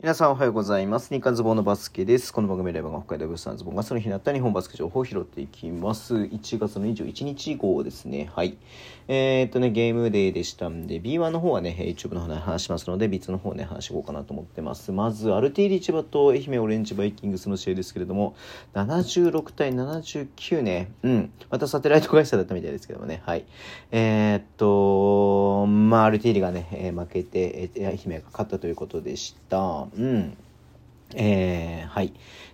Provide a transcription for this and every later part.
皆さんおはようございます。日刊ズボンのバスケです。この番組では北海道物産ズボンがその日になった日本バスケ情報を拾っていきます。1月の21日号ですね。はい。えー、っとね、ゲームデーでしたんで、B1 の方はね、YouTube の方で話しますので、B2 の方ね、話していこうかなと思ってます。まず、アルティーリ千葉と愛媛オレンジバイキングスの試合ですけれども、76対79ね。うん。またサテライト会社だったみたいですけどもね。はい。えー、っと、まあ、アルティーリがね、負けて、愛媛が勝ったということでした。うん。えー、はい。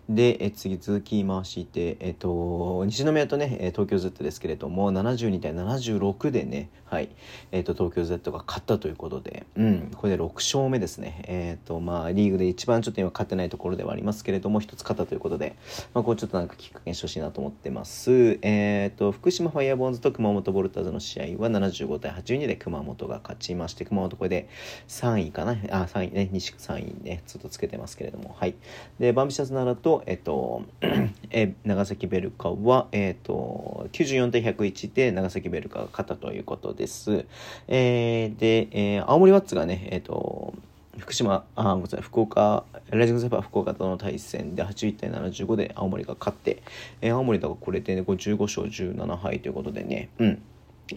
で、え次続きまして、えっ、と、西宮とね、東京 Z ですけれども、72対76でね、はい、えっ、と、東京 Z が勝ったということで、うん、これで6勝目ですね。えっ、と、まあ、リーグで一番ちょっと今勝ってないところではありますけれども、一つ勝ったということで、まあ、こうちょっとなんかきっかけにしてほしいなと思ってます。えっ、と、福島ファイヤーボーンズと熊本ボルターズの試合は75対82で熊本が勝ちまして、熊本これで3位かなあ、3位ね、西3位ね、ずっとつけてますけれども、はい。はいで、バンビシャス奈良と、えっと、え長崎ベルカは、えっと、94対101で長崎ベルカが勝ったということです。えーで、えー青森ワッツがね、えっと、福島、あ、ごめんなさい、福岡、ライジングゼファー福岡との対戦で81対75で青森が勝って、えー青森だかこれで、ね、15勝17敗ということでね、うん。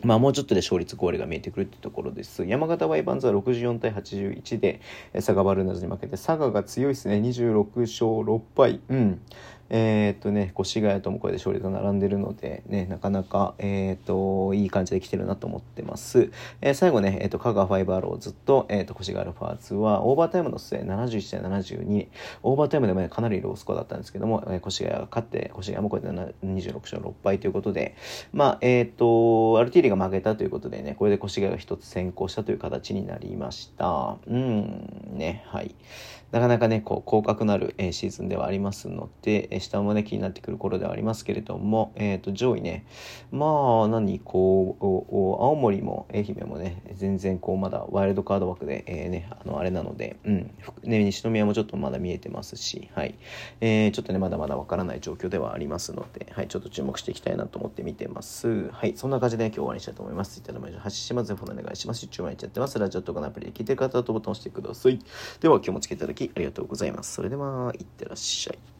まあもうちょっとで勝率5割が見えてくるってところです。山形ワイバンズは64対81で佐賀バルーナーズに負けて、佐賀が強いですね。26勝6敗。うん。えーっとね、越谷ともこれで勝率が並んでるので、ね、なかなか、えーっと、いい感じで来てるなと思ってます。えー最後ね、えっと、香川ファイブアローズと、えっと、越谷アルファーズは、オーバータイムの末、71対72、オーバータイムでもね、かなりロースコアだったんですけども、えー越谷が勝って、越谷もこれで26勝6敗ということで、まあ、えっと、アルティーリが負けたということでね、これで越谷が一つ先行したという形になりました。うん、ね、はい。なかなかね、こう、広角なる、えシーズンではありますので、下もね、気になってくる頃ではありますけれども、えっ、と、上位ね、まあ、何、こう、おお青森も愛媛もね、全然こう、まだワイルドカード枠で、えーね、あの、あれなので、うん、ね、西宮もちょっとまだ見えてますし、はい。えーちょっとね、まだまだわからない状況ではありますので、はい、ちょっと注目していきたいなと思って見てます。はい、そんな感じで、今日終わりにしたいと思います。Twitter でも発信します。ぜひフォローお願いします。YouTube 毎日やってます。ラジオとかのアプリで聞いてる方はボタンを押してください。では、今日もつけていただきありがとうございます。それでは、いってらっしゃい。